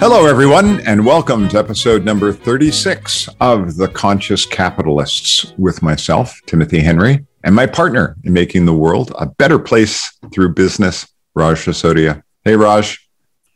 Hello, everyone, and welcome to episode number 36 of The Conscious Capitalists with myself, Timothy Henry, and my partner in making the world a better place through business, Raj Sisodia. Hey, Raj.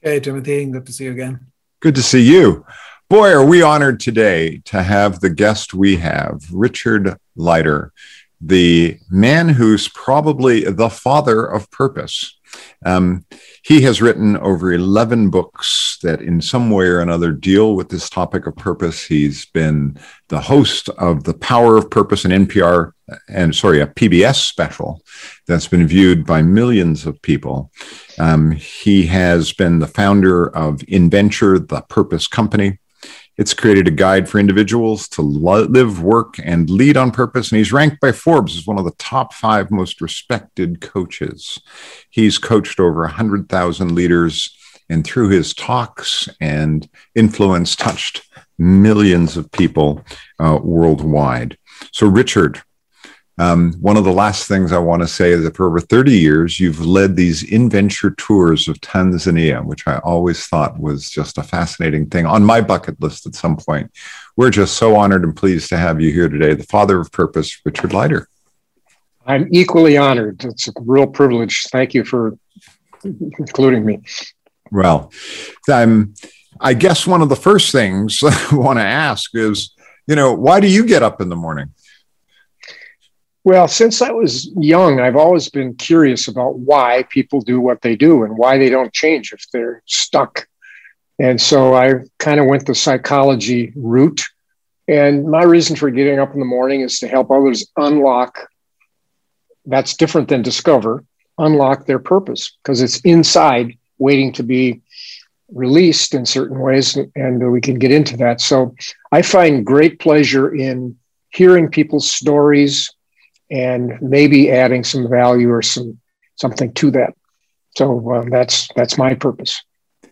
Hey, Timothy. Good to see you again. Good to see you. Boy, are we honored today to have the guest we have, Richard Leider, the man who's probably the father of purpose. Um, he has written over 11 books that, in some way or another, deal with this topic of purpose. He's been the host of The Power of Purpose, an NPR and sorry, a PBS special that's been viewed by millions of people. Um, he has been the founder of InVenture, the Purpose Company, it's created a guide for individuals to live, work, and lead on purpose. And he's ranked by Forbes as one of the top five most respected coaches. He's coached over 100,000 leaders, and through his talks and influence, touched millions of people uh, worldwide. So, Richard, um, one of the last things I want to say is that for over 30 years, you've led these InVenture tours of Tanzania, which I always thought was just a fascinating thing on my bucket list at some point. We're just so honored and pleased to have you here today, the father of purpose, Richard Leider. I'm equally honored. It's a real privilege. Thank you for including me. Well, um, I guess one of the first things I want to ask is, you know, why do you get up in the morning? Well, since I was young, I've always been curious about why people do what they do and why they don't change if they're stuck. And so I kind of went the psychology route. And my reason for getting up in the morning is to help others unlock that's different than discover, unlock their purpose because it's inside waiting to be released in certain ways. And we can get into that. So I find great pleasure in hearing people's stories and maybe adding some value or some something to that. So uh, that's that's my purpose.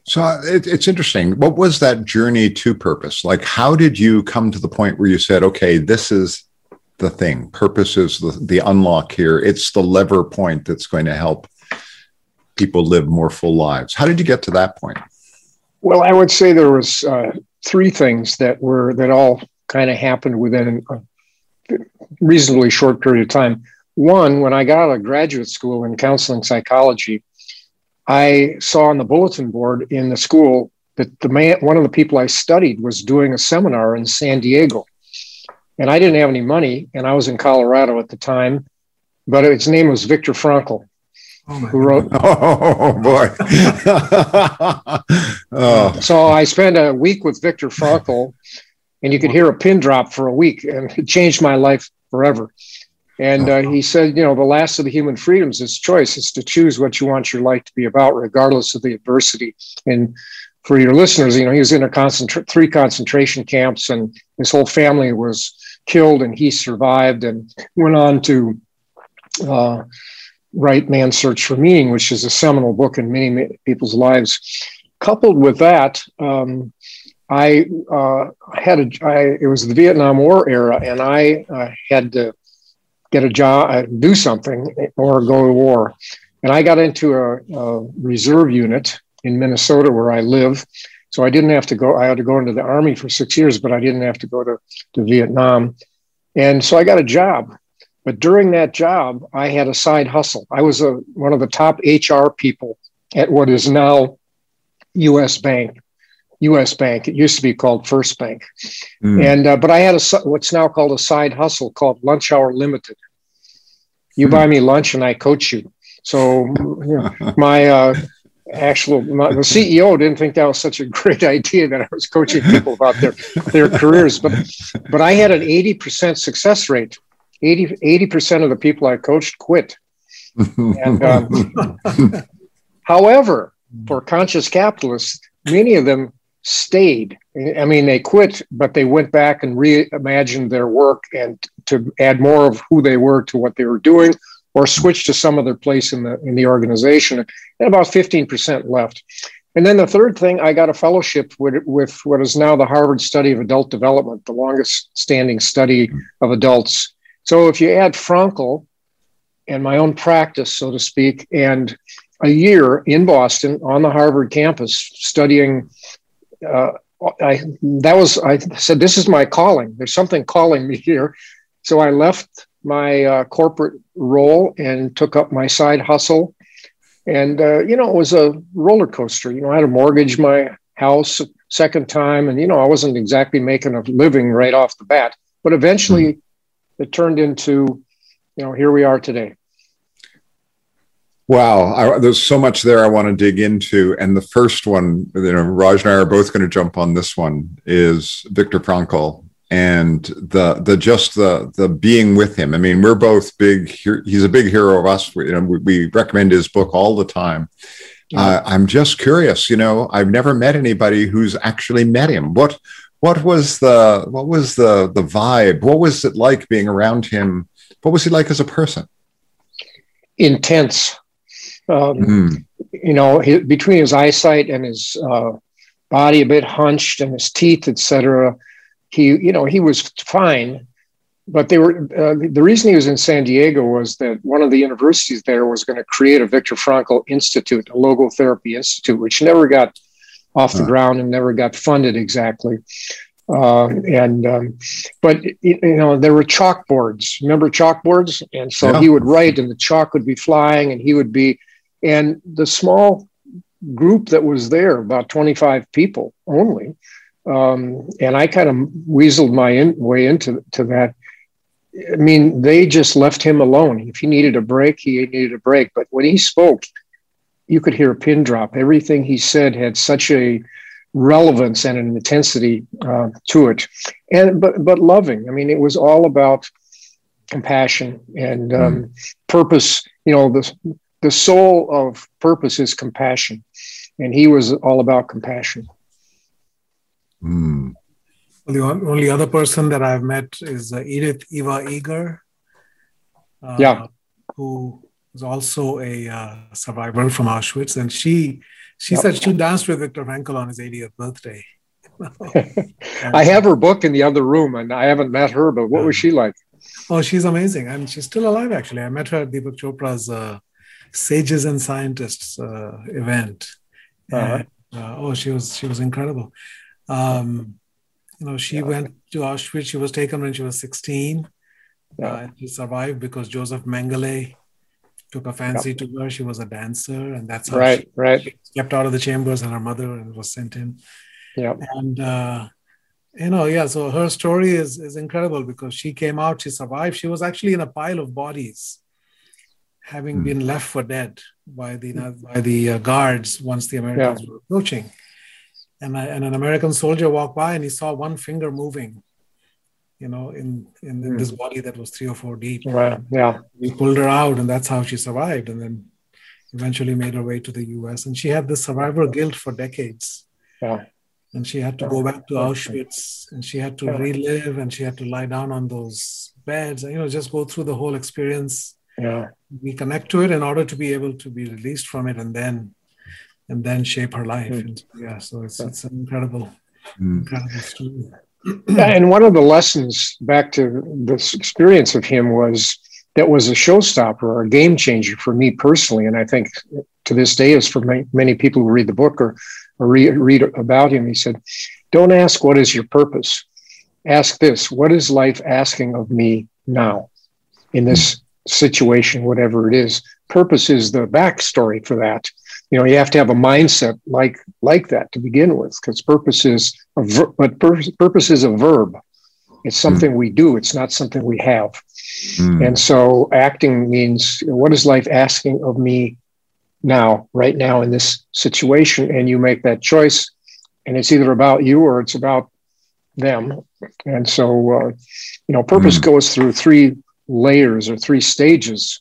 So uh, it, it's interesting. What was that journey to purpose? Like, how did you come to the point where you said, "Okay, this is the thing. Purpose is the, the unlock here. It's the lever point that's going to help people live more full lives." How did you get to that point? Well, I would say there was uh, three things that were that all kind of happened within a reasonably short period of time. One, when I got out of graduate school in counseling psychology, I saw on the bulletin board in the school that the man, one of the people I studied, was doing a seminar in San Diego, and I didn't have any money, and I was in Colorado at the time, but his name was Viktor Frankl. Oh who wrote? Oh boy! oh. So I spent a week with Viktor Frankl, and you could hear a pin drop for a week, and it changed my life forever. And uh, he said, you know, the last of the human freedoms is choice. It's to choose what you want your life to be about, regardless of the adversity. And for your listeners, you know, he was in a concentra- three concentration camps, and his whole family was killed, and he survived and went on to uh, write Man's Search for Meaning, which is a seminal book in many people's lives. Coupled with that, um, I uh, had a, I, it was the Vietnam War era, and I uh, had to get a job, uh, do something, or go to war. And I got into a, a, reserve unit in Minnesota where I live. So I didn't have to go, I had to go into the army for six years, but I didn't have to go to, to Vietnam. And so I got a job. But during that job, I had a side hustle. I was a, one of the top HR people at what is now US Bank. U.S. Bank. It used to be called First Bank, mm. and uh, but I had a what's now called a side hustle called Lunch Hour Limited. You mm. buy me lunch and I coach you. So you know, my uh, actual my, the CEO didn't think that was such a great idea that I was coaching people about their their careers, but but I had an eighty percent success rate. 80 percent of the people I coached quit. And, um, however, for conscious capitalists, many of them stayed. I mean, they quit, but they went back and reimagined their work and to add more of who they were to what they were doing, or switch to some other place in the in the organization. And about 15% left. And then the third thing, I got a fellowship with, with what is now the Harvard Study of Adult Development, the longest standing study of adults. So if you add Frankl and my own practice, so to speak, and a year in Boston on the Harvard campus studying, uh, I that was I said this is my calling. There's something calling me here, so I left my uh, corporate role and took up my side hustle and, uh, you know, it was a roller coaster. You know, I had to mortgage my house second time. And, you know, I wasn't exactly making a living right off the bat. But eventually mm-hmm. it turned into, you know, here we are today. Wow, I, there's so much there I want to dig into, and the first one, you know, Raj and I are both going to jump on this one. Is Viktor Frankl, and the the just the the being with him. I mean, we're both big. He's a big hero of us. We, you know, we, we recommend his book all the time. Yeah. Uh, I'm just curious. You know, I've never met anybody who's actually met him. What what was the what was the the vibe? What was it like being around him? What was he like as a person? Intense. Um, mm. You know, his, between his eyesight and his uh, body a bit hunched and his teeth, etc he, you know, he was fine, but they were uh, the reason he was in San Diego was that one of the universities there was going to create a Viktor Frankl Institute, a logotherapy institute, which never got off the ground and never got funded exactly. Uh, and um, but you know there were chalkboards. Remember chalkboards? And so yeah. he would write, and the chalk would be flying, and he would be, and the small group that was there, about twenty five people only, um, and I kind of weaseled my in, way into to that. I mean, they just left him alone. If he needed a break, he needed a break. But when he spoke, you could hear a pin drop. Everything he said had such a relevance and an intensity uh, to it, and but but loving. I mean, it was all about compassion and um, mm. purpose. You know, the the soul of purpose is compassion, and he was all about compassion. Mm. The only other person that I've met is uh, Edith Eva Eger. Uh, yeah. Who is also a uh, survivor from Auschwitz. And she she yep. said she danced with Viktor Frankl on his 80th birthday. I have her book in the other room and I haven't met her, but what was she like? Oh, she's amazing. And she's still alive, actually. I met her at Deepak Chopra's uh, Sages and Scientists uh, event. Uh-huh. And, uh, oh, she was she was incredible. Um, you know, she yeah. went to Auschwitz. She was taken when she was 16. Yeah. Uh, she survived because Joseph Mengele took a fancy yeah. to her. She was a dancer, and that's how right, she, right. She kept out of the chambers, and her mother and was sent in. Yeah, and uh, you know, yeah. So her story is is incredible because she came out, she survived. She was actually in a pile of bodies, having mm. been left for dead by the by the uh, guards once the Americans yeah. were approaching and, I, and an American soldier walked by and he saw one finger moving, you know, in in, in mm. this body that was three or four deep. Right. Yeah. We pulled her out, and that's how she survived, and then eventually made her way to the U.S. And she had this survivor guilt for decades. Yeah. And she had to go back to Auschwitz, and she had to relive, and she had to lie down on those beds, and you know, just go through the whole experience. Yeah. We connect to it in order to be able to be released from it, and then and then shape her life. Mm. And yeah, so it's it's an incredible, mm. incredible story. and one of the lessons back to this experience of him was that was a showstopper or a game changer for me personally, and I think to this day is for many, many people who read the book or, or read, read about him. He said, "Don't ask what is your purpose. Ask this: What is life asking of me now, in this situation, whatever it is? Purpose is the backstory for that." you know you have to have a mindset like like that to begin with because purpose is a ver- but pur- purpose is a verb it's hmm. something mm. we do it's not something we have mm. and so acting means what is life asking of me now right now in this situation and you make that choice and it's either about you or it's about them and so uh, you know purpose mm. goes through three layers or three stages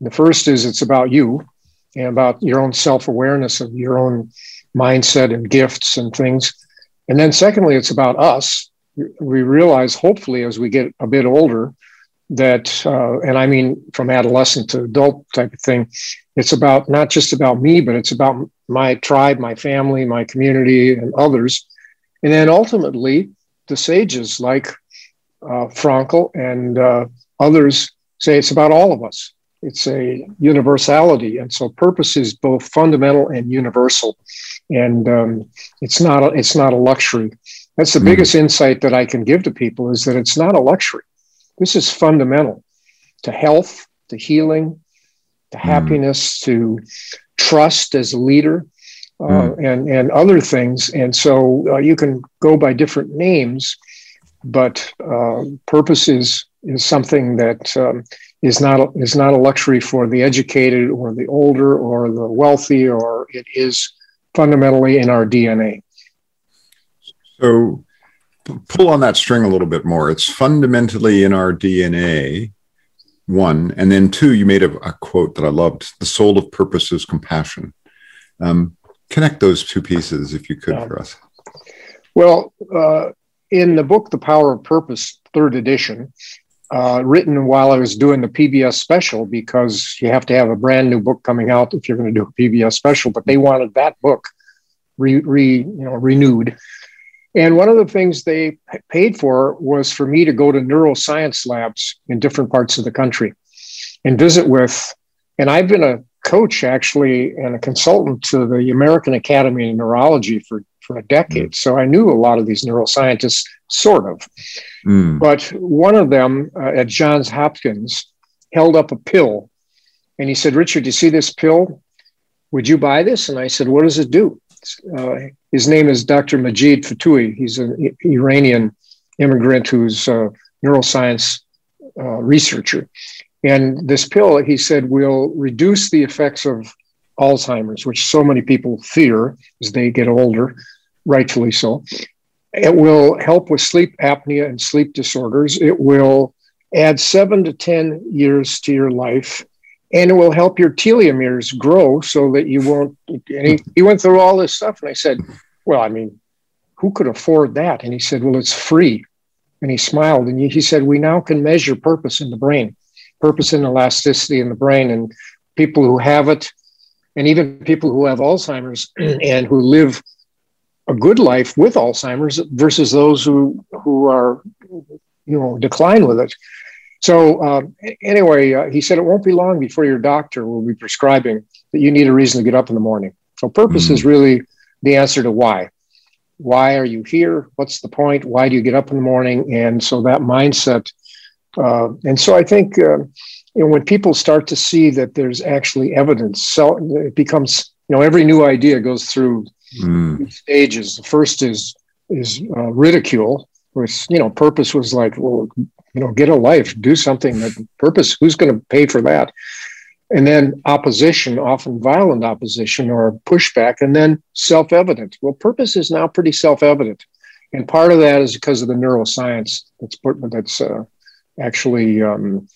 the first is it's about you and about your own self awareness of your own mindset and gifts and things. And then, secondly, it's about us. We realize, hopefully, as we get a bit older, that, uh, and I mean from adolescent to adult type of thing, it's about not just about me, but it's about my tribe, my family, my community, and others. And then ultimately, the sages like uh, Frankl and uh, others say it's about all of us. It's a universality, and so purpose is both fundamental and universal, and um, it's not a, it's not a luxury. That's the mm. biggest insight that I can give to people is that it's not a luxury. This is fundamental to health, to healing, to mm. happiness, to trust as a leader, uh, mm. and and other things. And so uh, you can go by different names, but uh, purpose is is something that um, is not a, is not a luxury for the educated or the older or the wealthy, or it is fundamentally in our DNA. So, pull on that string a little bit more. It's fundamentally in our DNA. One, and then two, you made a, a quote that I loved: "The soul of purpose is compassion." Um, connect those two pieces, if you could, for us. Well, uh, in the book "The Power of Purpose," third edition, uh, written while I was doing the PBS special because you have to have a brand new book coming out if you're going to do a PBS special. But they wanted that book re, re, you know renewed. And one of the things they paid for was for me to go to neuroscience labs in different parts of the country and visit with. And I've been a coach actually and a consultant to the American Academy of Neurology for for a decade. So I knew a lot of these neuroscientists, sort of. Mm. But one of them uh, at Johns Hopkins held up a pill and he said, Richard, do you see this pill? Would you buy this? And I said, What does it do? Uh, his name is Dr. Majid Fotuhi. He's an Iranian immigrant who's a neuroscience uh, researcher. And this pill, he said, will reduce the effects of Alzheimer's, which so many people fear as they get older, rightfully so. It will help with sleep apnea and sleep disorders. It will add seven to 10 years to your life, and it will help your telomeres grow so that you won't. And he, he went through all this stuff, and I said, Well, I mean, who could afford that? And he said, Well, it's free. And he smiled and he said, We now can measure purpose in the brain, purpose and elasticity in the brain. And people who have it, and even people who have Alzheimer's and who live a good life with Alzheimer's versus those who who are you know decline with it. So uh, anyway, uh, he said it won't be long before your doctor will be prescribing that you need a reason to get up in the morning. So purpose mm-hmm. is really the answer to why. Why are you here? What's the point? Why do you get up in the morning? And so that mindset. Uh, and so I think uh, you know when people start to see that there's actually evidence, so it becomes you know every new idea goes through mm. stages. The first is is uh, ridicule, which you know purpose was like, well, you know, get a life, do something that purpose. Who's going to pay for that? And then opposition, often violent opposition or pushback, and then self-evident. Well, purpose is now pretty self-evident, and part of that is because of the neuroscience that's that's uh, actually um,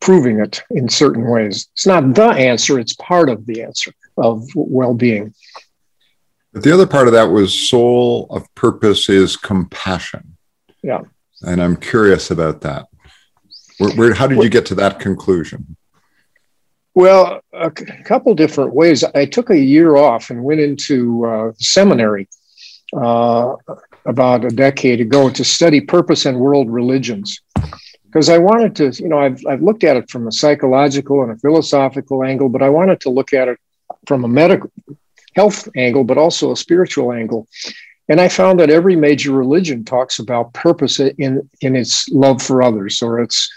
proving it in certain ways. It's not the answer; it's part of the answer of well-being. But the other part of that was soul of purpose is compassion. Yeah. And I'm curious about that. Where, where how did you get to that conclusion? Well, a c- couple different ways. I took a year off and went into uh, seminary uh, about a decade ago to study purpose and world religions. Because I wanted to, you know, I've, I've looked at it from a psychological and a philosophical angle, but I wanted to look at it from a medical health angle, but also a spiritual angle. And I found that every major religion talks about purpose in, in its love for others, or it's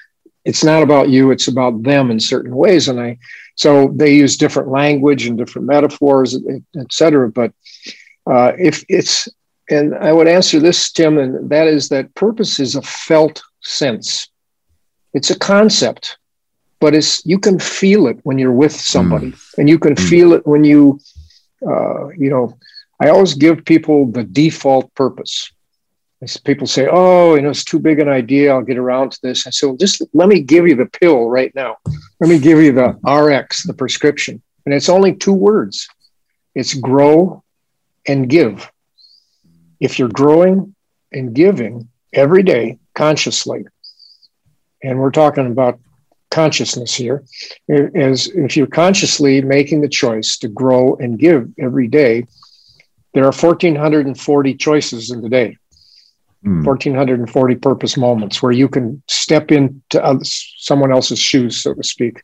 it's not about you, it's about them in certain ways. And I so they use different language and different metaphors, et cetera. But uh, if it's and I would answer this, Tim, and that is that purpose is a felt sense. It's a concept, but it's you can feel it when you're with somebody, mm. and you can mm. feel it when you uh, you know, I always give people the default purpose. People say, "Oh, you know, it's too big an idea. I'll get around to this." I said, "Well, just let me give you the pill right now. Let me give you the RX, the prescription, and it's only two words. It's grow and give. If you're growing and giving every day consciously, and we're talking about consciousness here, as if you're consciously making the choice to grow and give every day, there are 1,440 choices in the day. 1,440 hmm. purpose moments where you can step into someone else's shoes, so to speak.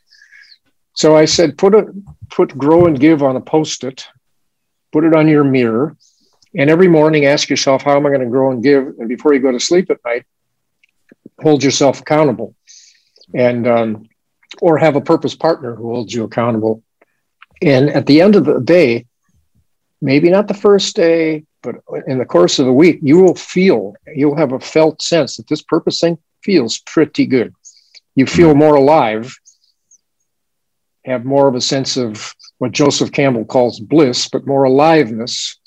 So I said, put a put grow and give on a post-it, put it on your mirror, and every morning ask yourself, how am I going to grow and give? And before you go to sleep at night, hold yourself accountable, and um, or have a purpose partner who holds you accountable. And at the end of the day, maybe not the first day, but in the course of the week, you will feel, you'll have a felt sense that this purpose thing feels pretty good. You feel more alive, have more of a sense of what Joseph Campbell calls bliss, but more aliveness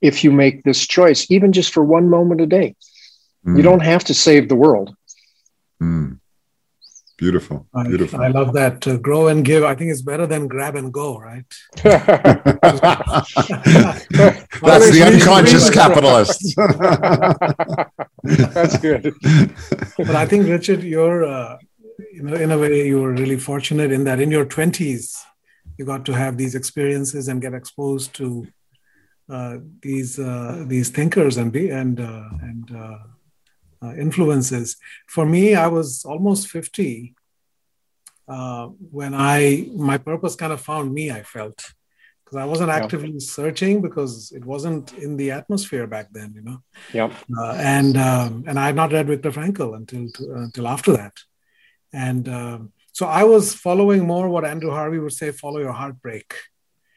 if you make this choice, even just for one moment a day. Mm. You don't have to save the world. Mm. Beautiful. Beautiful. I, I love that. To grow and give, I think it's better than grab and go, right? That's the unconscious capitalist. That's good. But I think, Richard, you're, uh, you know, in a way, you were really fortunate in that in your 20s, you got to have these experiences and get exposed to uh, these uh, these thinkers and be and uh, and uh, uh, influences. For me, I was almost 50 uh, when I my purpose kind of found me. I felt because I wasn't actively yeah. searching because it wasn't in the atmosphere back then, you know. Yeah. Uh, and um, and I had not read Viktor Frankl until until after that, and um, so I was following more what Andrew Harvey would say: follow your heartbreak.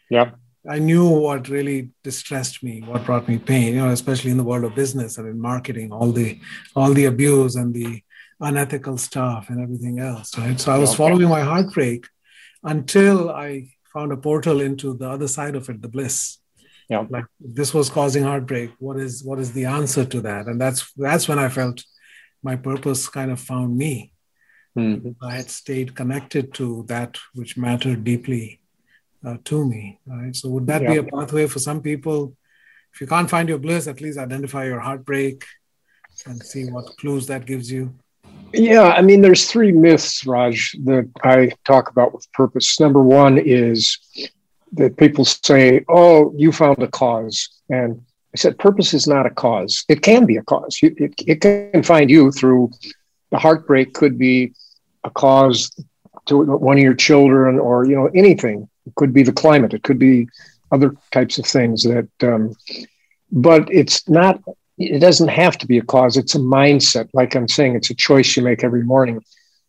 Yeah. I knew what really distressed me, what brought me pain, you know, especially in the world of business and in marketing, all the all the abuse and the unethical stuff and everything else, right? So I was following my heartbreak until I found a portal into the other side of it, the bliss. Yeah. Like this was causing heartbreak. What is what is the answer to that? And that's that's when I felt my purpose kind of found me. Mm-hmm. I had stayed connected to that which mattered deeply uh, to me. Right. So would that yeah. be a pathway for some people? If you can't find your bliss, at least identify your heartbreak and see what clues that gives you. Yeah, I mean, there's three myths, Raj, that I talk about with purpose. Number one is that people say, "Oh, you found a cause," and I said, "Purpose is not a cause. It can be a cause. It, it, it can find you through the heartbreak. Could be a cause to one of your children, or you know, anything. It could be the climate. It could be other types of things that, um, but it's not, it doesn't have to be a cause. It's a mindset. Like I'm saying, it's a choice you make every morning.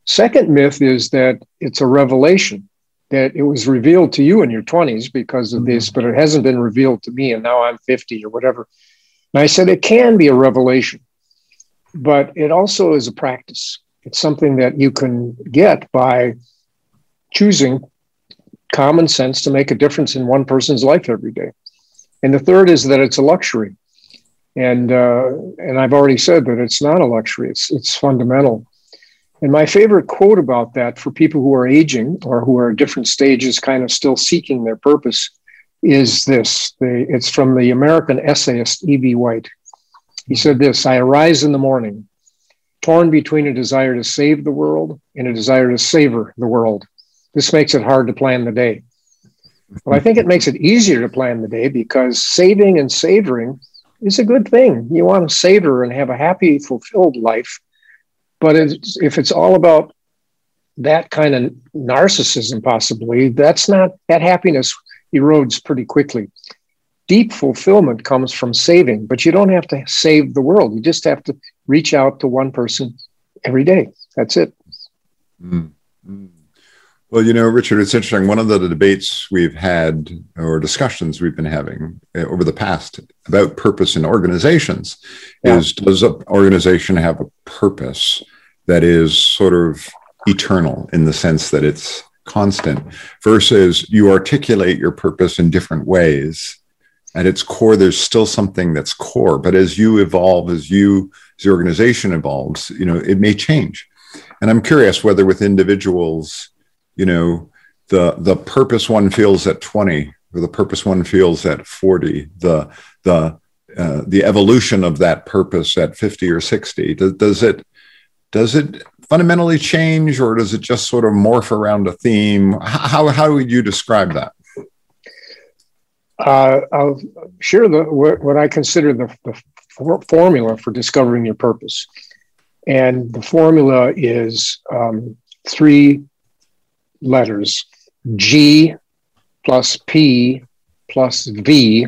Second myth is that it's a revelation that it was revealed to you in your 20s because of this, but it hasn't been revealed to me. And now I'm 50 or whatever. And I said, it can be a revelation, but it also is a practice. It's something that you can get by choosing common sense to make a difference in one person's life every day. And the third is that it's a luxury. And uh, and I've already said that it's not a luxury. It's it's fundamental. And my favorite quote about that for people who are aging or who are at different stages, kind of still seeking their purpose, is this. it's from the American essayist E.B. White. He said this I arise in the morning, torn between a desire to save the world and a desire to savor the world. This makes it hard to plan the day. But I think it makes it easier to plan the day because saving and savoring is a good thing. You want to savor and have a happy, fulfilled life. But it's, if it's all about that kind of narcissism, possibly, that's not, that happiness erodes pretty quickly. Deep fulfillment comes from saving, but you don't have to save the world. You just have to reach out to one person every day. That's it. Mm-hmm. Well, you know, Richard, it's interesting. One of the debates we've had or discussions we've been having eh, over the past about purpose in organizations yeah. is does an organization have a purpose that is sort of eternal in the sense that it's constant versus you articulate your purpose in different ways at its core there's still something that's core but as you evolve as you as the organization evolves you know it may change and i'm curious whether with individuals you know the the purpose one feels at 20 or the purpose one feels at 40, the the uh, the evolution of that purpose at 50 or 60 does, does it does it fundamentally change or does it just sort of morph around a theme? How, how would you describe that? Uh, i'll share the what, what i consider the, the for, formula for discovering your purpose. And the formula is um, three letters g plus p plus v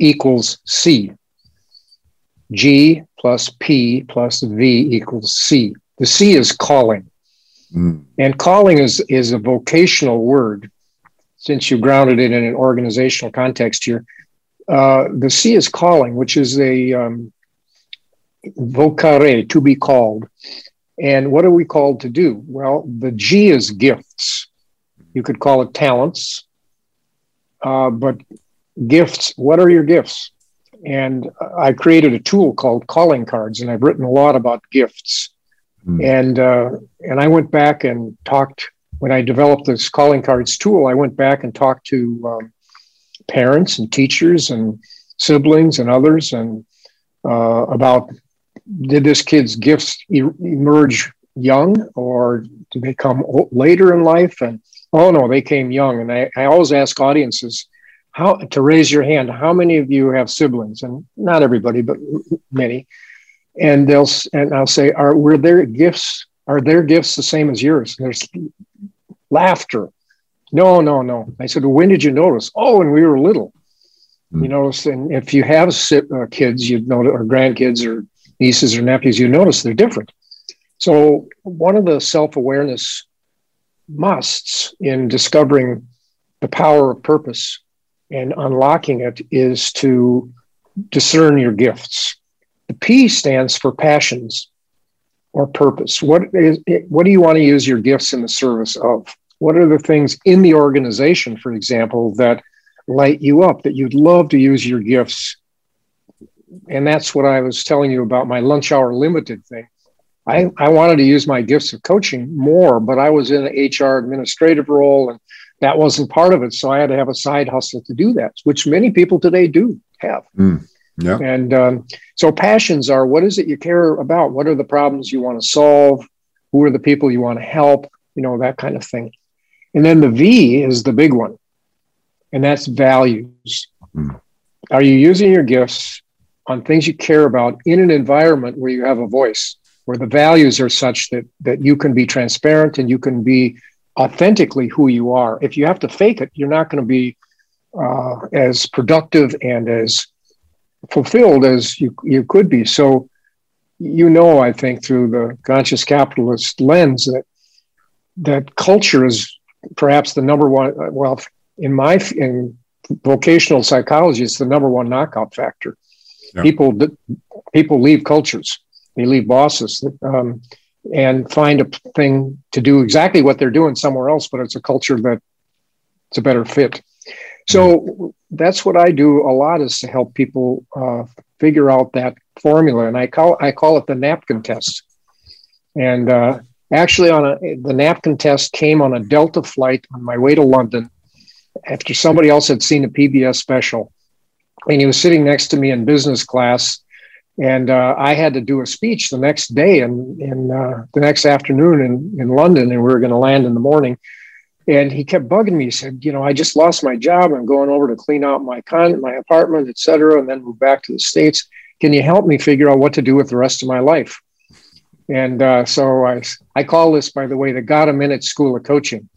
equals C. G plus P plus V equals C. The C is calling. Mm. And calling is, is a vocational word, since you grounded it in an organizational context here. Uh, the C is calling, which is a um, vocare, to be called. And what are we called to do? Well, the G is gifts. You could call it talents, uh, but gifts. What are your gifts? And I created a tool called calling cards, and I've written a lot about gifts. Mm. And uh, and I went back and talked when I developed this calling cards tool. I went back and talked to um, parents and teachers and siblings and others, and uh, about did this kid's gifts e- emerge young or did they come later in life? And oh no, they came young. And I, I always ask audiences how to raise your hand how many of you have siblings? And not everybody but many. And they'll and i'll say are were their gifts are their gifts the same as yours? And there's laughter. No no no. I said well, when did you notice? Oh when we were little. Mm. you notice and if you have uh, kids you know or grandkids or nieces or nephews you notice they're different so one of the self-awareness musts in discovering the power of purpose and unlocking it is to discern your gifts. The P stands for passions or purpose. What is what do you want to use your gifts in the service of? What are the things in the organization, for example, that light you up that you'd love to use your gifts? And that's what I was telling you about my lunch hour limited thing. I, I wanted to use my gifts of coaching more, but I was in an HR administrative role and that wasn't part of it. So I had to have a side hustle to do that, which many people today do have. Mm, yeah. And um, so passions are what is it you care about? What are the problems you want to solve? Who are the people you want to help? You know, that kind of thing. And then the V is the big one, and that's values. Mm. Are you using your gifts on things you care about in an environment where you have a voice, where the values are such that that you can be transparent and you can be authentically who you are. If you have to fake it, you're not going to be uh, as productive and as fulfilled as you, you could be. So, you know, I think through the conscious capitalist lens that that culture is perhaps the number one. Well, in my in vocational psychology, it's the number one knockout factor. Yeah. People people leave cultures. They leave bosses. Um, and find a thing to do exactly what they're doing somewhere else, but it's a culture that it's a better fit. So that's what I do a lot is to help people uh, figure out that formula, and I call I call it the napkin test. And uh, actually, on a the napkin test came on a Delta flight on my way to London after somebody else had seen a PBS special, and he was sitting next to me in business class and uh, I had to do a speech the next day and uh, the next afternoon in, in London, and we were going to land in the morning. And he kept bugging me. He said, "You know, I just lost my job. I'm going over to clean out my con, my apartment, et cetera, and then move back to the states. Can you help me figure out what to do with the rest of my life?" And uh, so I, I call this, by the way, the Got a Minute School of Coaching,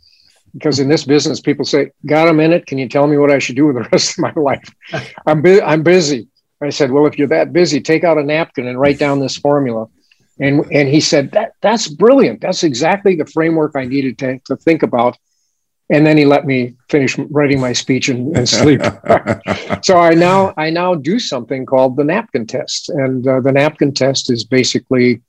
because in this business, people say, "Got a minute? Can you tell me what I should do with the rest of my life?" I'm bu- I'm busy. I said, well, if you're that busy, take out a napkin and write down this formula. And, and he said, that, that's brilliant. That's exactly the framework I needed to, to think about. And then he let me finish writing my speech and, and sleep. so I now I now do something called the napkin test, and uh, the napkin test is basically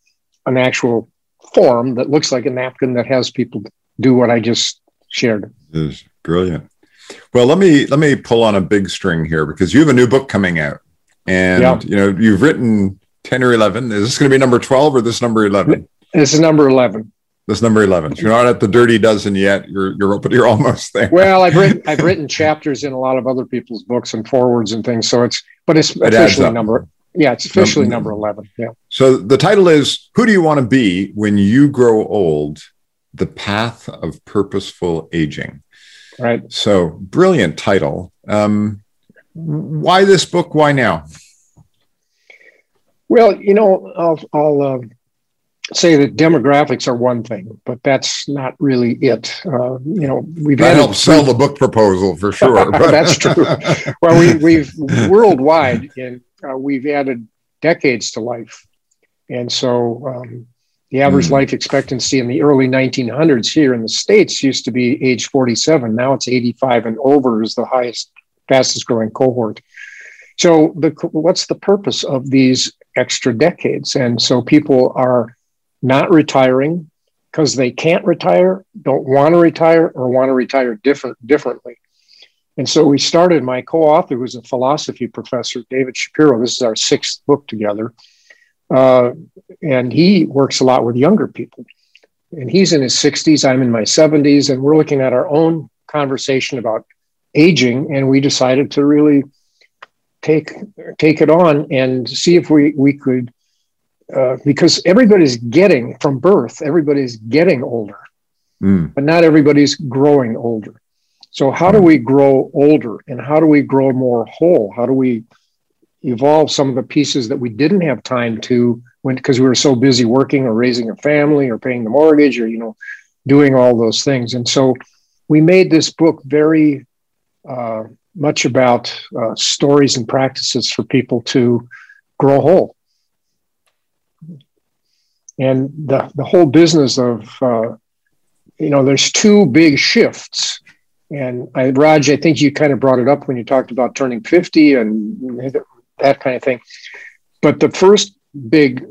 an actual form that looks like a napkin that has people do what I just shared. It is brilliant. Well, let me let me pull on a big string here because you have a new book coming out and yeah. you know you've written 10 or 11 is this going to be number 12 or this number 11 this is number 11 This number eleven. So you're not at the dirty dozen yet. You're you're but you're almost there. Well, I've written I've written chapters in a lot of other people's books and forwards and things. So it's but it's officially up. number yeah, it's officially Num- number eleven. Yeah. So the title is Who Do You Want to Be When You Grow Old? The Path of Purposeful Aging. Right. So brilliant title. Um, why this book? Why now? Well, you know, I'll, I'll um, say that demographics are one thing, but that's not really it. Uh, you know, we've That helps sell the book proposal for sure. but- That's true. well, we, we've worldwide, and uh, we've added decades to life, and so um, the average Hmm. life expectancy in the early 1900s here in the states used to be age 47. Now it's 85 and over is the highest, fastest growing cohort. So the what's the purpose of these extra decades? And so people are not retiring because they can't retire, don't want to retire, or want to retire different differently. And so we started. My co-author, who's a philosophy professor, David Shapiro. This is our sixth book together, uh, and he works a lot with younger people. And he's in his 60s. I'm in my 70s, and we're looking at our own conversation about aging. And we decided to really take take it on and see if we we could, uh, because everybody's getting from birth, everybody's getting older Mm, but not everybody's growing older. So, how do we grow older and how do we grow more whole? How do we evolve some of the pieces that we didn't have time to when because we were so busy working or raising a family or paying the mortgage or you know doing all those things? And so, we made this book very uh, much about uh, stories and practices for people to grow whole. And the, the whole business of uh, you know, there's two big shifts. And I, Raj, I think you kind of brought it up when you talked about turning 50 and that kind of thing. But the first big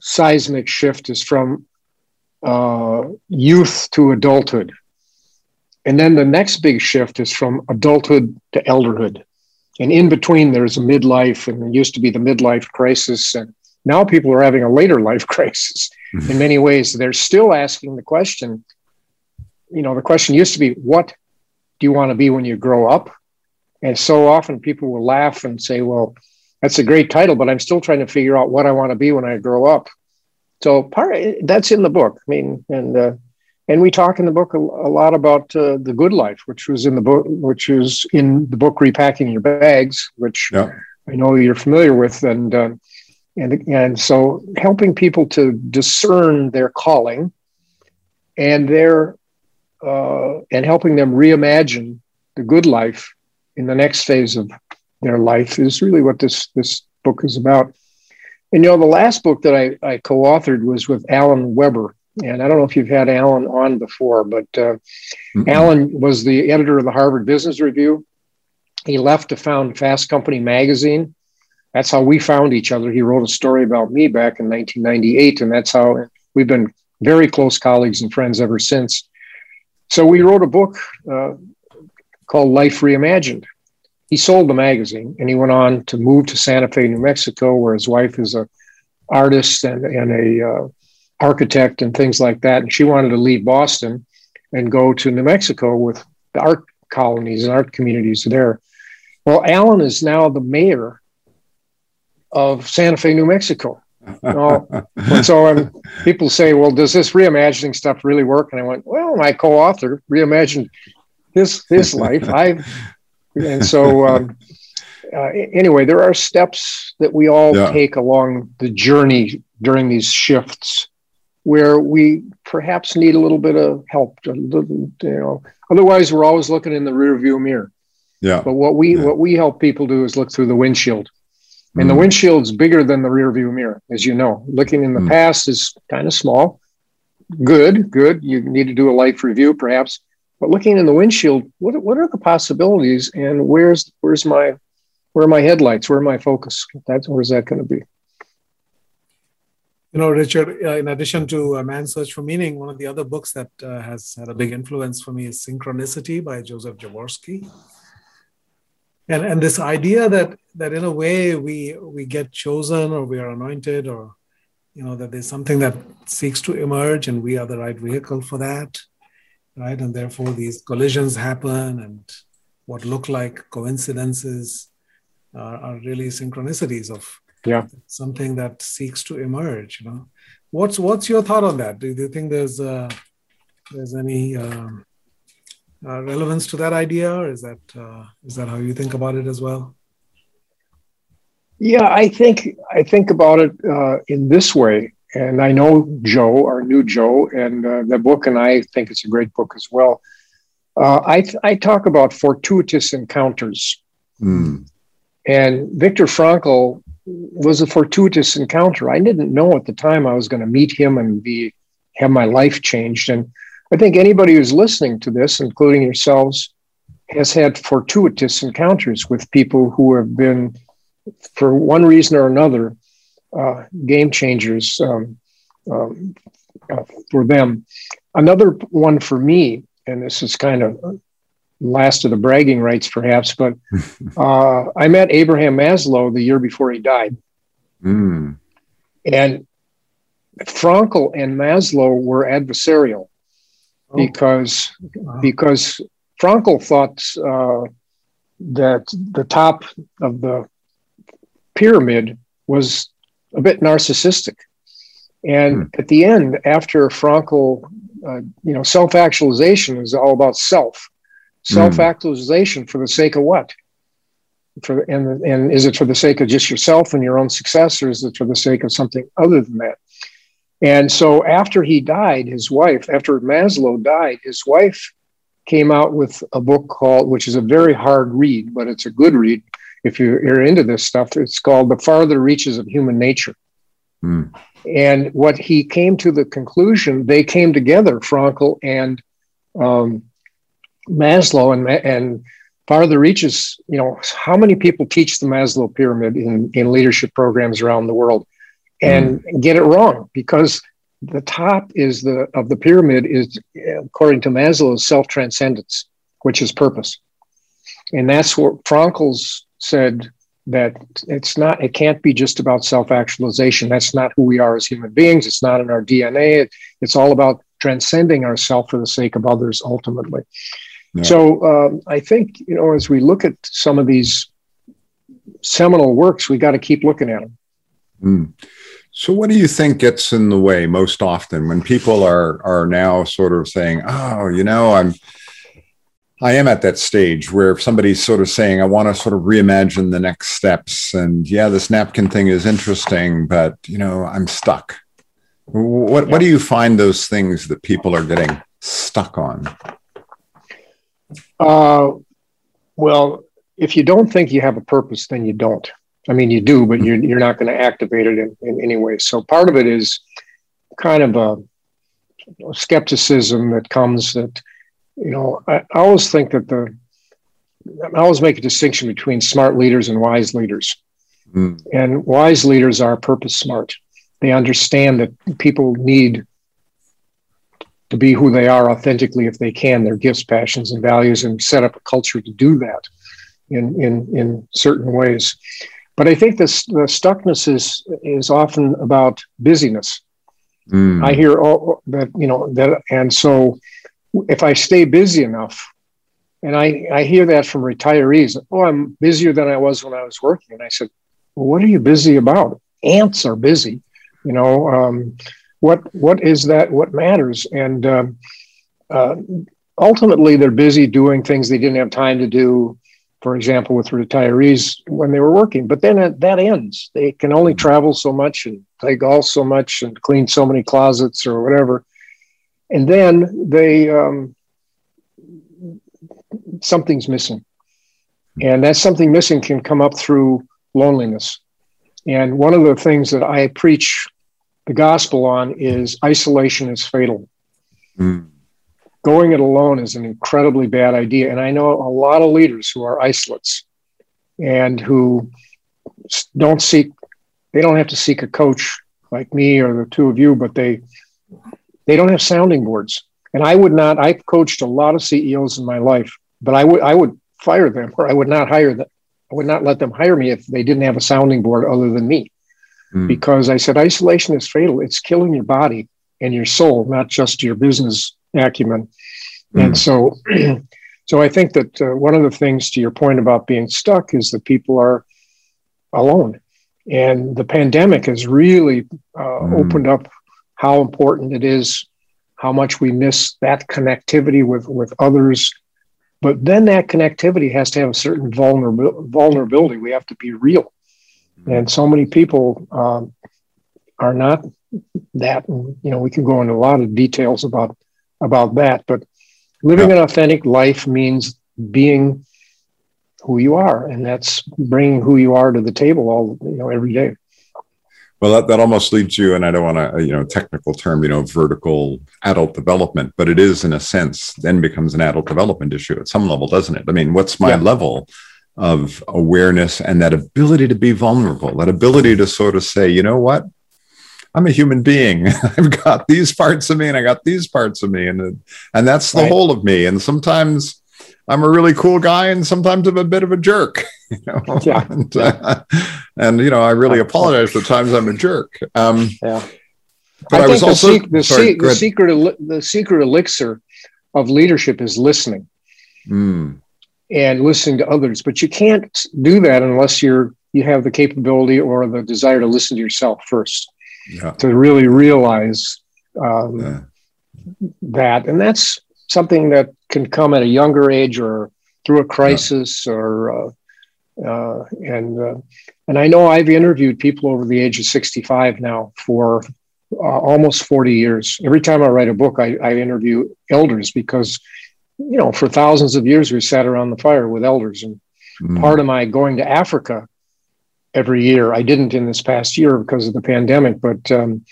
seismic shift is from uh, youth to adulthood. And then the next big shift is from adulthood to elderhood. And in between, there's a midlife, and there used to be the midlife crisis. And now people are having a later life crisis in many ways. They're still asking the question, you know, the question used to be, what do you want to be when you grow up? And so often people will laugh and say, well, that's a great title, but I'm still trying to figure out what I want to be when I grow up. So part that's in the book. I mean, and uh, and we talk in the book a, a lot about uh, the good life, which was in the book, which is in the book repacking your bags, which Yeah. I know you're familiar with, and uh, and and so helping people to discern their calling and their uh, and helping them reimagine the good life in the next phase of their life is really what this this book is about. And you know, the last book that I, I co-authored was with Alan Webber, and I don't know if you've had Alan on before, but uh, Mm-mm. Alan was the editor of the Harvard Business Review. He left to found Fast Company magazine. That's how we found each other. He wrote a story about me back in 1998, and that's how we've been very close colleagues and friends ever since. So we wrote a book uh, called Life Reimagined. He sold the magazine, and he went on to move to Santa Fe, New Mexico, where his wife is a artist and, and a uh, architect and things like that. And she wanted to leave Boston and go to New Mexico with the art colonies and art communities there. Well, Alan is now the mayor of Santa Fe, New Mexico. And so um, people say, well, does this reimagining stuff really work? And I went, well, my co-author reimagined his his life. I and so um, uh, anyway, there are steps that we all Yeah. take along the journey during these shifts where we perhaps need a little bit of help. A little, you know, otherwise we're always looking in the rear view mirror. Yeah. But what we Yeah. what we help people do is look through the windshield. And the Mm. windshield's bigger than the rear view mirror, as you know. Looking in the Mm. past is kind of small. Good, good. You need to do a life review, perhaps. But looking in the windshield, what, what are the possibilities and where's where's my where are my headlights? Where are my focus? That's where's that going to be? You know, Richard, uh, in addition to uh, Man's Search for Meaning, one of the other books that uh, has had a big influence for me is Synchronicity by Joseph Jaworski. And, and this idea that, that in a way we, we get chosen or we are anointed or you know that there's something that seeks to emerge and we are the right vehicle for that right? And therefore these collisions happen and what look like coincidences are, are really synchronicities of yeah. something that seeks to emerge you know? What's what's your thought on that? Do you think there's uh, there's any um, uh, relevance to that idea or is that uh, is that how you think about it as well? Yeah, I think I think about it uh, in this way, and I know Joe, our new Joe, and uh, the book, and I think it's a great book as well. Uh, I I talk about fortuitous encounters, Mm. and Viktor Frankl was a fortuitous encounter. I didn't know at the time I was going to meet him and be have my life changed. And I think anybody who's listening to this, including yourselves, has had fortuitous encounters with people who have been for one reason or another, uh, game changers um, um, uh, for them. Another one for me, and this is kind of last of the bragging rights, perhaps, but uh, I met Abraham Maslow the year before he died. Mm. And Frankl and Maslow were adversarial Oh. because Wow. because Frankl thought uh, that the top of the pyramid was a bit narcissistic. And at the end, after Frankl, uh, you know, self actualization is all about self. Self actualization for the sake of what? For, and, and is it for the sake of just yourself and your own success, or is it for the sake of something other than that? And so after he died, his wife, after Maslow died, his wife came out with a book called, which is a very hard read, but it's a good read if you're into this stuff. It's called The Farther Reaches of Human Nature. Mm. And what he came to the conclusion, they came together, Frankl and um, Maslow, and, and Farther Reaches, you know, how many people teach the Maslow pyramid in, in leadership programs around the world and get it wrong because the top is the of the pyramid is according to Maslow is self-transcendence, which is purpose. And that's what Frankl's said that it's not it can't be just about self-actualization that's not who we are as human beings it's not in our dna it, it's all about transcending ourselves for the sake of others ultimately Yeah. so um, i think you know as we look at some of these seminal works we got to keep looking at them Mm. So, what do you think gets in the way most often when people are are now sort of saying, "Oh, you know, I'm." I am at that stage where somebody's sort of saying, I want to sort of reimagine the next steps. And yeah, this napkin thing is interesting, but you know, I'm stuck. What what do you find those things that people are getting stuck on? Uh, well, if you don't think you have a purpose, then you don't. I mean, you do, but you're, you're not going to activate it in, in any way. So part of it is kind of a skepticism that comes that, you know, I, I always think that the, I always make a distinction between smart leaders and wise leaders. Mm. And wise leaders are purpose smart. They understand that people need to be who they are authentically if they can, their gifts, passions, and values, and set up a culture to do that in, in, in certain ways. But I think this, the stuckness is, is often about busyness. Mm. I hear all that, you know, that, and so if I stay busy enough, and I, I hear that from retirees, oh, I'm busier than I was when I was working. And I said, well, what are you busy about? Ants are busy, you know. Um, what what is that? What matters? And um, uh, ultimately, they're busy doing things they didn't have time to do. For example, with retirees when they were working, but then it, that ends. They can only travel so much and play golf so much and clean so many closets or whatever, and then they um, something's missing, and that something missing can come up through loneliness. And one of the things that I preach the gospel on is isolation is fatal. Mm. Going it alone is an incredibly bad idea. And I know a lot of leaders who are isolates and who don't seek, they don't have to seek a coach like me or the two of you, but they, they don't have sounding boards. And I would not, I've coached a lot of CEOs in my life, but I would, I would fire them or I would not hire them. I would not let them hire me if they didn't have a sounding board other than me. mm. because I said isolation is fatal. It's killing your body and your soul, not just your business acumen. Mm. And so, so I think that uh, one of the things to your point about being stuck is that people are alone, and the pandemic has really uh, mm. opened up how important it is, how much we miss that connectivity with with others. But then that connectivity has to have a certain vulnerability. vulnerability. We have to be real. Mm. And so many people um, are not that. And, you know, we can go into a lot of details about about that. But living yeah. an authentic life means being who you are, and that's bringing who you are to the table all you know every day. Well, that, that almost leads you, and I don't want to, you know, technical term, you know, vertical adult development, but it is in a sense then becomes an adult development issue at some level, doesn't it? I mean, what's my yeah. level of awareness and that ability to be vulnerable, that ability to sort of say, you know what, I'm a human being. I've got these parts of me and I got these parts of me. And, and that's the right. whole of me. And sometimes I'm a really cool guy and sometimes I'm a bit of a jerk. You know? Yeah. and, uh, and, you know, I really apologize for times I'm a jerk. Um, yeah. But I, I was also the, the, sorry, the secret the secret elixir of leadership is listening mm. and listening to others. But you can't do that unless you're you have the capability or the desire to listen to yourself first yeah. to really realize um, yeah. that. And that's something that can come at a younger age or through a crisis yeah. or, uh, uh, and, uh, and I know I've interviewed people over the age of 65 now for uh, almost 40 years. Every time I write a book, I, I interview elders because, you know, for thousands of years we sat around the fire with elders. And mm. part of my going to Africa every year. I didn't in this past year because of the pandemic, but um,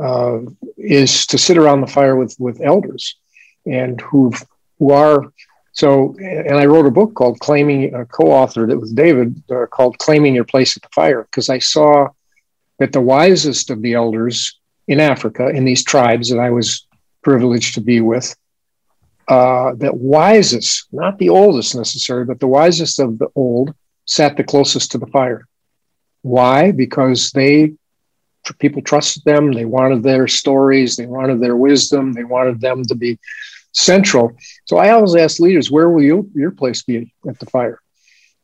uh, is to sit around the fire with with elders and who who are so. And I wrote a book called "Claiming," a co-authored it with David, uh, called "Claiming Your Place at the Fire," because I saw that the wisest of the elders in Africa, in these tribes that I was privileged to be with, uh, the wisest, not the oldest necessarily, but the wisest of the old, sat the closest to the fire. Why? Because they people trusted them. They wanted their stories. They wanted their wisdom. They wanted them to be central. So I always ask leaders, where will you, your place be at the fire?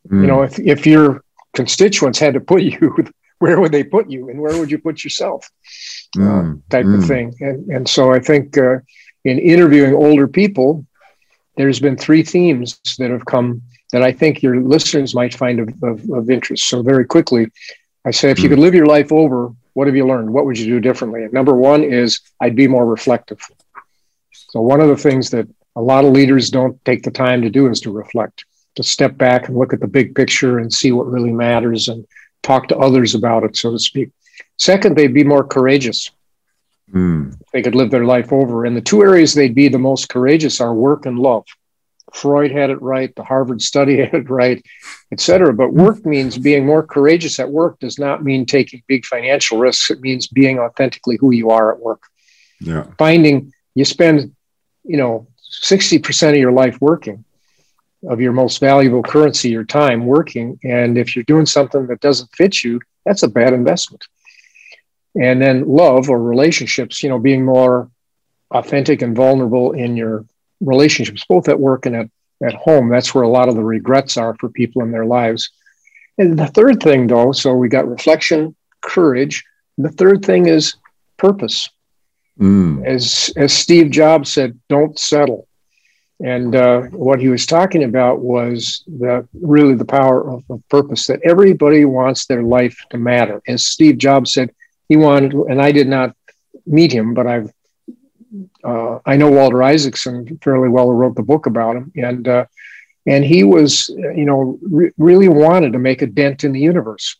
Mm. You know, if, if your constituents had to put you, where would they put you and where would you put yourself? Mm. Uh, type mm. of thing. And, and so I think uh, in interviewing older people, there's been three themes that have come that I think your listeners might find of, of, of interest. So, very quickly, I say, if you hmm. could live your life over, what have you learned? What would you do differently? And number one is I'd be more reflective. So, one of the things that a lot of leaders don't take the time to do is to reflect, to step back and look at the big picture and see what really matters and talk to others about it, so to speak. Second, they'd be more courageous. Mm. They could live their life over. And the two areas they'd be the most courageous are work and love. Freud had it right, the Harvard study had it right, et cetera. But work means being more courageous at work does not mean taking big financial risks. It means being authentically who you are at work. Yeah. Finding you spend, you know, 60% of your life working, of your most valuable currency, your time working. And if you're doing something that doesn't fit you, that's a bad investment. And then love or relationships, you know, being more authentic and vulnerable in your relationships, both at work and at, at home. That's where a lot of the regrets are for people in their lives. And the third thing, though, so we got reflection, courage. The third thing is purpose. Mm. As, as Steve Jobs said, don't settle. And uh, what he was talking about was the really the power of, of, purpose that everybody wants their life to matter. As Steve Jobs said, he wanted, and I did not meet him, but I've uh, I know Walter Isaacson fairly well, who wrote the book about him, and uh, and he was, you know, re- really wanted to make a dent in the universe.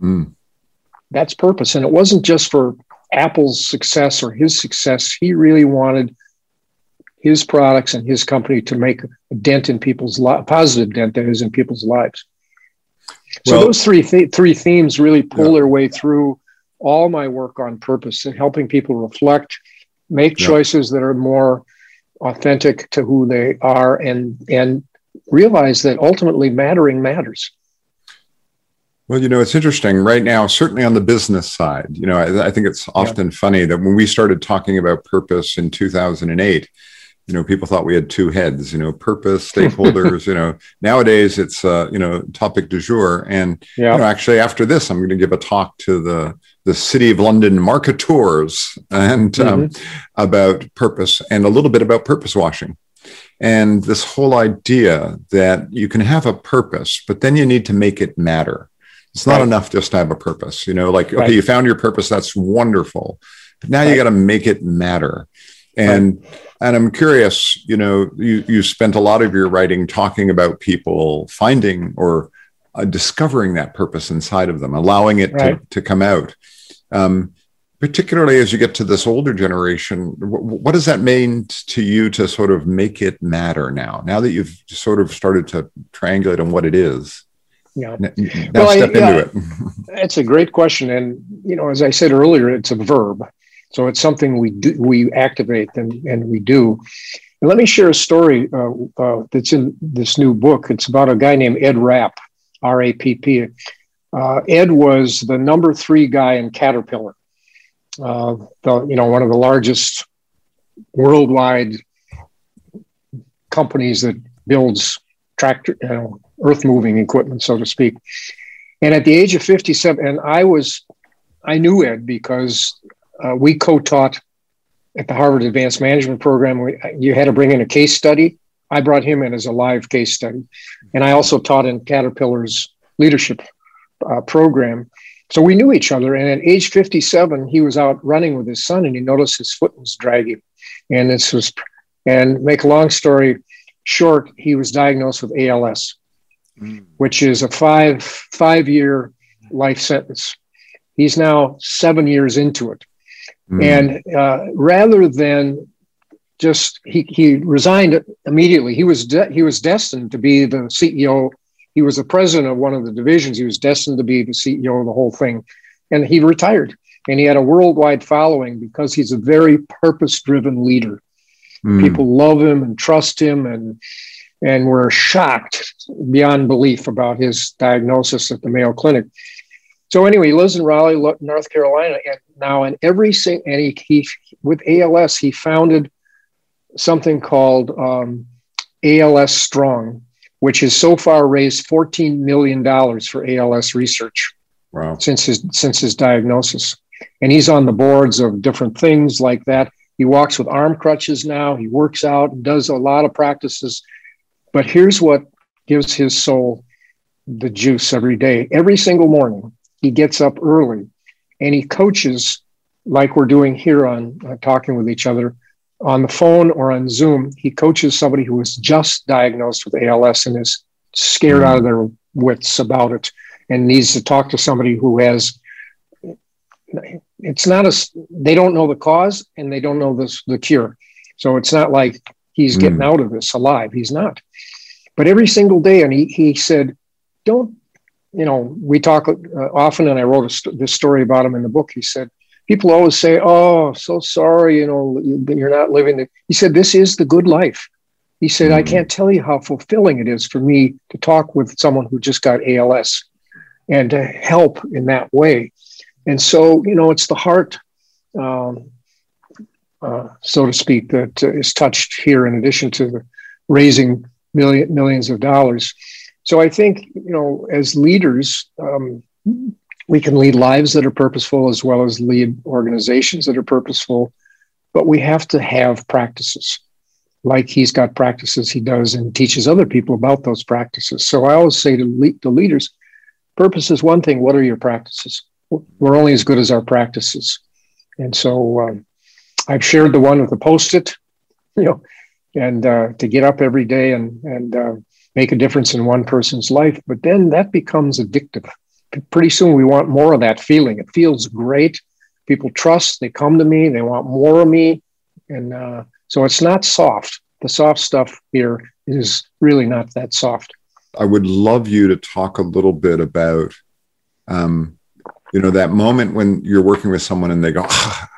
Mm. That's purpose, and it wasn't just for Apple's success or his success. He really wanted his products and his company to make a dent in people's li- positive dent that is in people's lives. So well, those three th- three themes really pull yeah. their way through all my work on purpose and helping people reflect make yeah. choices that are more authentic to who they are and and realize that ultimately mattering matters Well, you know, it's interesting right now, certainly on the business side. You know, I, I think it's often yeah. funny that when we started talking about purpose in 2008, you know, people thought we had two heads, you know, purpose, stakeholders, you know, nowadays it's, uh, you know, topic du jour. And, yeah. you know, actually after this, I'm going to give a talk to the, the City of London marketeurs and um, mm-hmm. about purpose and a little bit about purpose washing. And this whole idea that you can have a purpose, but then you need to make it matter. It's not right. enough just to have a purpose, you know, like, okay, right. you found your purpose. That's wonderful. But now right. you got to make it matter. And, and I'm curious, you know, you, you spent a lot of your writing talking about people finding or uh, discovering that purpose inside of them, allowing it to, to come out. Um, particularly as you get to this older generation, what does that mean to you to sort of make it matter now? Now that you've sort of started to triangulate on what it is, yeah. Now well, step I, into it. It's a great question, and you know, as I said earlier, it's a verb, so it's something we do, we activate, and and we do. And let me share a story uh, uh, that's in this new book. It's about a guy named Ed Rapp, R A P P. Uh, Ed was the number three guy in Caterpillar uh, the, you know, one of the largest worldwide companies that builds tractor, you know, earth moving equipment, so to speak. And at the age of 57, and I was, I knew Ed because uh, we co taught at the Harvard Advanced Management Program. We, you had to bring in a case study. I brought him in as a live case study. And I also taught in Caterpillar's leadership uh, program. So we knew each other. And at age 57, he was out running with his son and he noticed his foot was dragging. And this was, and make a long story short, he was diagnosed with ALS, mm. which is a five, five year life sentence. He's now seven years into it. Mm. And uh, rather than just, he, he resigned immediately. He was, de- he was destined to be the CEO he was the president of one of the divisions. He was destined to be the CEO of the whole thing. And he retired. And he had a worldwide following because he's a very purpose driven leader. Mm. People love him and trust him and and were shocked beyond belief about his diagnosis at the Mayo Clinic. So anyway, he lives in Raleigh, North Carolina, and now in every and he, he with ALS he founded something called um, ALS Strong, which has so far raised $14 million for ALS research wow. since his since his diagnosis. And he's on the boards of different things like that. He walks with arm crutches now. He works out and does a lot of practices. But here's what gives his soul the juice every day. Every single morning, he gets up early and he coaches like we're doing here on uh, talking with each other on the phone or on Zoom, he coaches somebody who was just diagnosed with ALS and is scared out of their wits about it and needs to talk to somebody who has it's not a they don't know the cause and they don't know the, the cure so it's not like he's getting mm. out of this alive he's not but every single day and he, he said don't you know we talk uh, often and i wrote a, this story about him in the book he said people always say, "Oh, so sorry, you know, you're not living." The, he said, "This is the good life." He said, mm-hmm. "I can't tell you how fulfilling it is for me to talk with someone who just got ALS and to help in that way." And so, you know, it's the heart, um, uh, so to speak, that uh, is touched here. In addition to the raising million millions of dollars, so I think you know, as leaders. Um, we can lead lives that are purposeful as well as lead organizations that are purposeful, but we have to have practices. Like he's got practices he does and teaches other people about those practices. So I always say to le- the leaders, purpose is one thing. What are your practices? We're only as good as our practices. And so um, I've shared the one with the post-it, you know, and uh, to get up every day and and uh, make a difference in one person's life. But then that becomes addictive pretty soon we want more of that feeling. It feels great. People trust. They come to me. They want more of me, and uh, so it's not soft. The soft stuff here is really not that soft. I would love you to talk a little bit about, um, you know, that moment when you're working with someone and they go,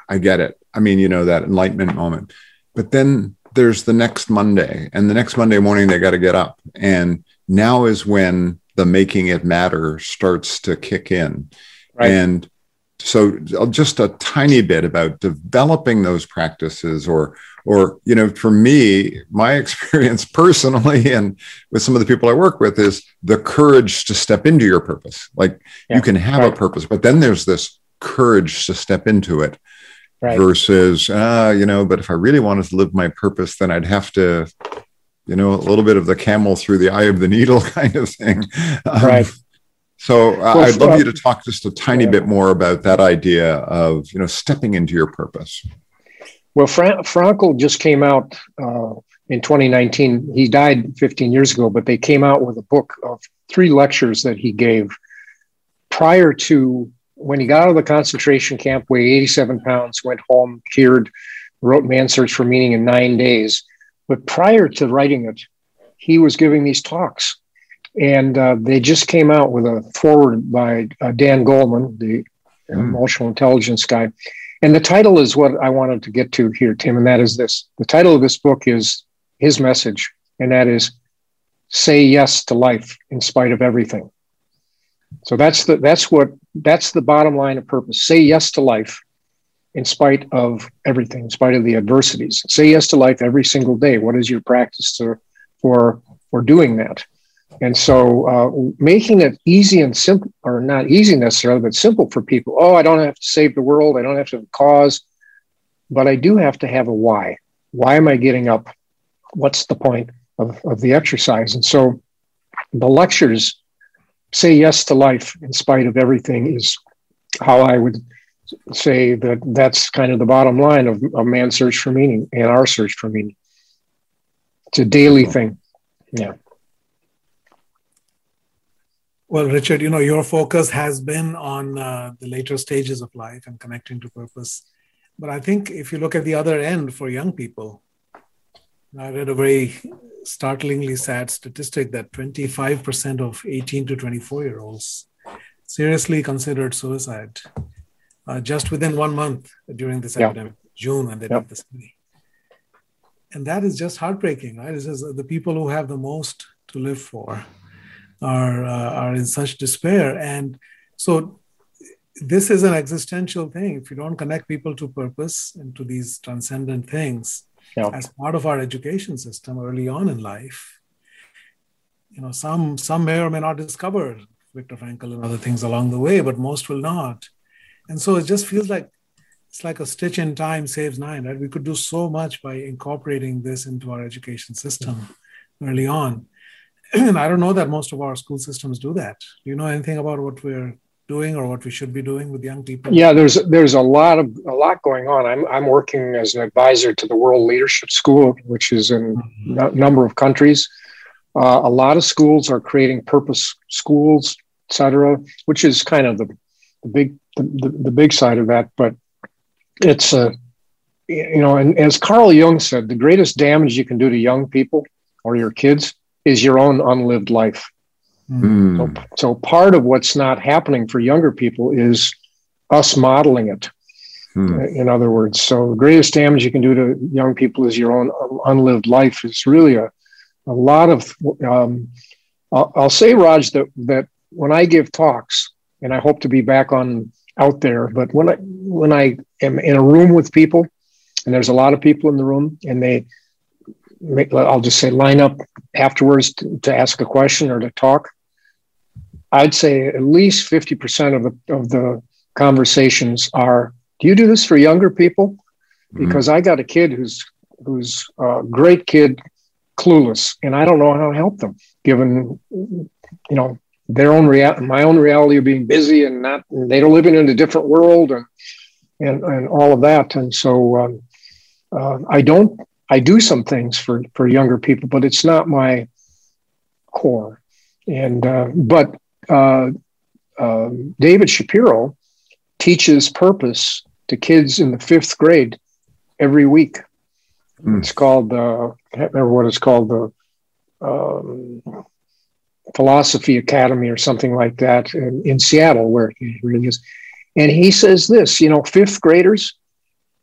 "I get it." I mean, you know, that enlightenment moment. But then there's the next Monday, and the next Monday morning they got to get up, and now is when the making it matter starts to kick in. Right. And so just a tiny bit about developing those practices or or you know for me my experience personally and with some of the people i work with is the courage to step into your purpose like Yeah, you can have right. a purpose but then there's this courage to step into it Right. versus ah you know but if i really wanted to live my purpose then i'd have to you know a little bit of the camel through the eye of the needle kind of thing Um, Right. so uh, Well, i'd love you to talk just a tiny yeah. bit more about that idea of you know stepping into your purpose Well, Fra- Frankl just came out uh, in 2019. He died 15 years ago, but they came out with a book of three lectures that he gave prior to when he got out of the concentration camp, weighed 87 pounds, went home, cured, wrote Man's Search for Meaning in nine days. But prior to writing it, he was giving these talks. And uh, they just came out with a foreword by uh, Dan Goleman, the Mm. emotional intelligence guy. And the title is what I wanted to get to here, Tim, and that is this. The title of this book is his message, and that is say yes to life in spite of everything. So that's the that's what that's the bottom line of purpose. Say yes to life in spite of everything, in spite of the adversities. Say yes to life every single day. What is your practice to, for for doing that? And so uh, making it easy and simple, or not easy necessarily, but simple for people. Oh, I don't have to save the world. I don't have to have a cause, but I do have to have a why. Why am I getting up? What's the point of, of the exercise? And so the lectures say yes to life in spite of everything is how I would say that that's kind of the bottom line of a man's search for meaning and our search for meaning. It's a daily thing. Yeah. Well, Richard, you know, your focus has been on uh, the later stages of life and connecting to purpose. But I think if you look at the other end for young people, I read a very startlingly sad statistic that 25% of 18 to 24 year olds seriously considered suicide uh, just within one month during this Yeah. epidemic, June, when they Yeah. did the study. And that is just heartbreaking, right? It's just the people who have the most to live for are uh, are in such despair and so this is an existential thing if you don't connect people to purpose and to these transcendent things Yeah. as part of our education system early on in life you know some some may or may not discover Viktor Frankl and other things along the way but most will not and so it just feels like it's like a stitch in time saves nine right we could do so much by incorporating this into our education system early on and I don't know that most of our school systems do that. Do you know anything about what we're doing or what we should be doing with young people? Yeah, there's there's a lot of a lot going on. I'm I'm working as an advisor to the World Leadership School, which is in a number of countries. Uh, a lot of schools are creating purpose schools, et cetera, which is kind of the, the big the, the, the big side of that. But it's a you know, and as Carl Jung said, the greatest damage you can do to young people or your kids is your own unlived life. Mm. So, so part of what's not happening for younger people is us modeling it. Hmm. In other words, so the greatest damage you can do to young people is your own unlived life. It's really a, a lot of. Um, I'll, I'll say, Raj, that that when I give talks, and I hope to be back on out there, but when I when I am in a room with people, and there's a lot of people in the room, and they make, I'll just say line up afterwards to, to ask a question or to talk. I'd say at least 50% of the, of the conversations are, do you do this for younger people? Mhm. Because I got a kid who's, who's a great kid, clueless, and I don't know how to help them given, you know, their own real, my own reality of being busy and not—they're living in a different world and, and, and all of that. And so, um, uh, I don't I do some things for for younger people, but it's not my core. And uh, but uh, uh, David Shapiro teaches purpose to kids in the fifth grade every week. Mm. It's called uh, I can't remember what it's called the um, Philosophy Academy or something like that in, in Seattle, where he really is. And he says this, you know, fifth graders,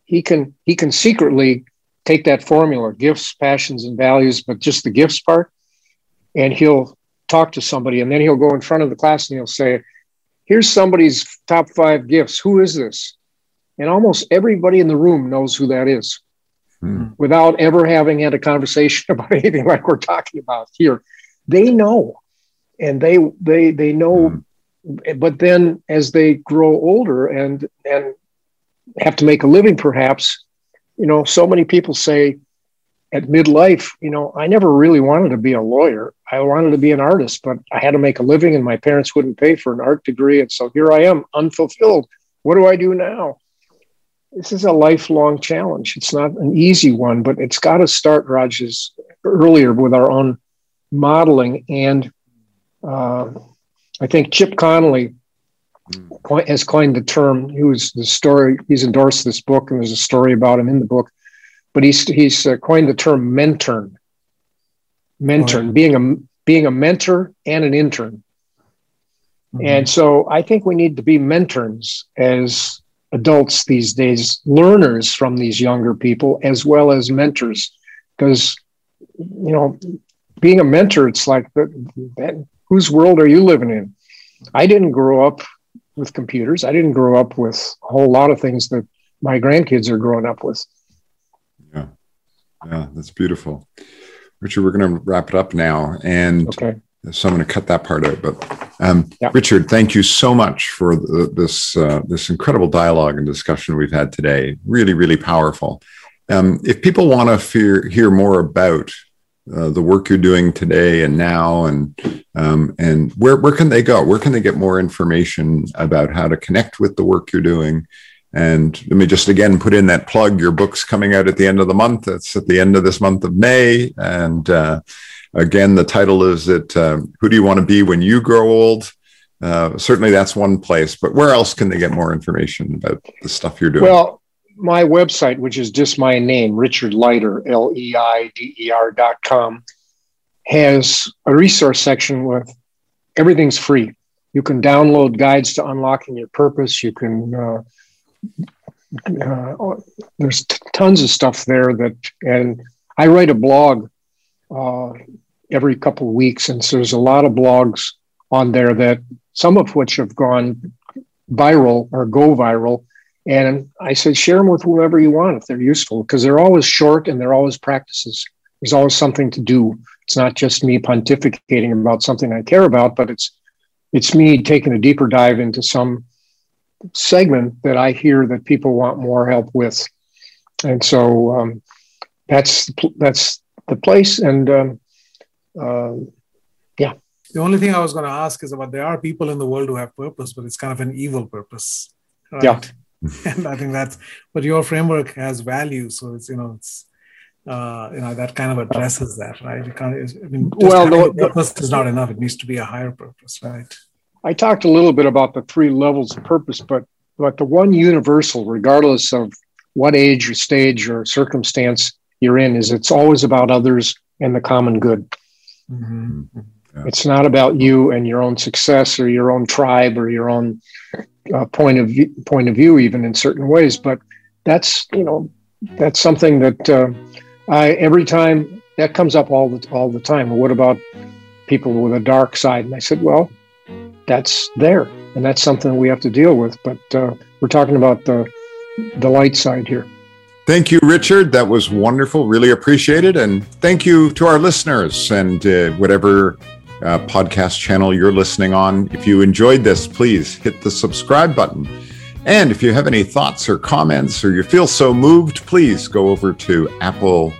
he can he can secretly take that formula, gifts, passions, and values, but just the gifts part, and he'll talk to somebody, and then he'll go in front of the class and he'll say, Here's somebody's top five gifts. Who is this? And almost everybody in the room knows who that is hmm. without ever having had a conversation about anything like we're talking about here. They know. And they they they know hmm. but then as they grow older and and have to make a living perhaps, you know, so many people say, at midlife, you know, I never really wanted to be a lawyer. I wanted to be an artist, but I had to make a living and my parents wouldn't pay for an art degree. And so here I am, unfulfilled. What do I do now? This is a lifelong challenge. It's not an easy one, but it's got to start, Rogers, earlier with our own modeling. And uh, I think Chip Conley has coined the term. He was the story, he's endorsed this book, and there's a story about him in the book but he's he's uh, coined the term mentern. Mentern, being a being a mentor and an intern. Mm-hmm. And so I think we need to be mentors as adults these days, learners from these younger people as well as mentors, because you know, being a mentor, it's like, that. whose world are you living in? I didn't grow up with computers. I didn't grow up with a whole lot of things that my grandkids are growing up with. Yeah, Yeah, that's beautiful. Richard, we're going to wrap it up now. And okay. so I'm going to cut that part out. But um, yeah. Richard, thank you so much for the, this uh, this incredible dialogue and discussion we've had today. Really, really powerful. Um, if people want to fear, hear more about uh, the work you're doing today and now, and um, and where where can they go? Where can they get more information about how to connect with the work you're doing? And let me just again put in that plug. Your book's coming out at the end of the month. It's at the end of this month of May. And uh, again, the title is it uh, Who Do You Want to Be When You Grow Old? Uh, certainly that's one place, but where else can they get more information about the stuff you're doing? Well, my website, which is just my name, Richard Leider, L E I D E R dot com, has a resource section with everything's free. You can download guides to unlocking your purpose. You can uh, uh, there's t- tons of stuff there that, and I write a blog uh, every couple of weeks, and so there's a lot of blogs on there that some of which have gone viral or go viral. And I said, share them with whoever you want if they're useful, because they're always short and they're always practices. There's always something to do. It's not just me pontificating about something I care about, but it's it's me taking a deeper dive into some segment that I hear that people want more help with, and so um, that's that's the place. And um, uh, yeah, the only thing I was going to ask is about there are people in the world who have purpose, but it's kind of an evil purpose. Right? Yeah, and I think that's but your framework has value, so it's you know it's uh, you know that kind of addresses that, right? You can't. I mean, well, the, purpose is not enough. It needs to be a higher purpose, right? I talked a little bit about the three levels of purpose, but but the one universal, regardless of what age or stage or circumstance you're in, is it's always about others and the common good. Mm-hmm. Yeah. It's not about you and your own success or your own tribe or your own uh, point of view, point of view, even in certain ways. But that's you know that's something that uh, I every time that comes up all the all the time. What about people with a dark side? And I said, well, that's there, and that's something we have to deal with. But uh, we're talking about the the light side here. Thank you, Richard. That was wonderful. Really appreciate it, and thank you to our listeners and uh, whatever uh, podcast channel you're listening on. If you enjoyed this, please hit the subscribe button. And if you have any thoughts or comments, or you feel so moved, please go over to Apple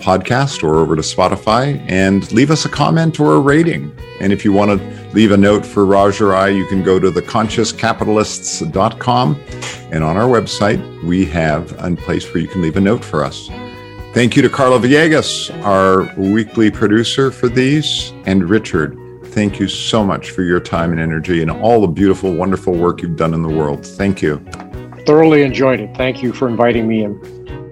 podcast or over to Spotify and leave us a comment or a rating. And if you want to leave a note for Raj or I, you can go to theconsciouscapitalists.com. And on our website, we have a place where you can leave a note for us. Thank you to Carla Villegas, our weekly producer for these, and Richard. Thank you so much for your time and energy and all the beautiful, wonderful work you've done in the world. Thank you. Thoroughly enjoyed it. Thank you for inviting me in.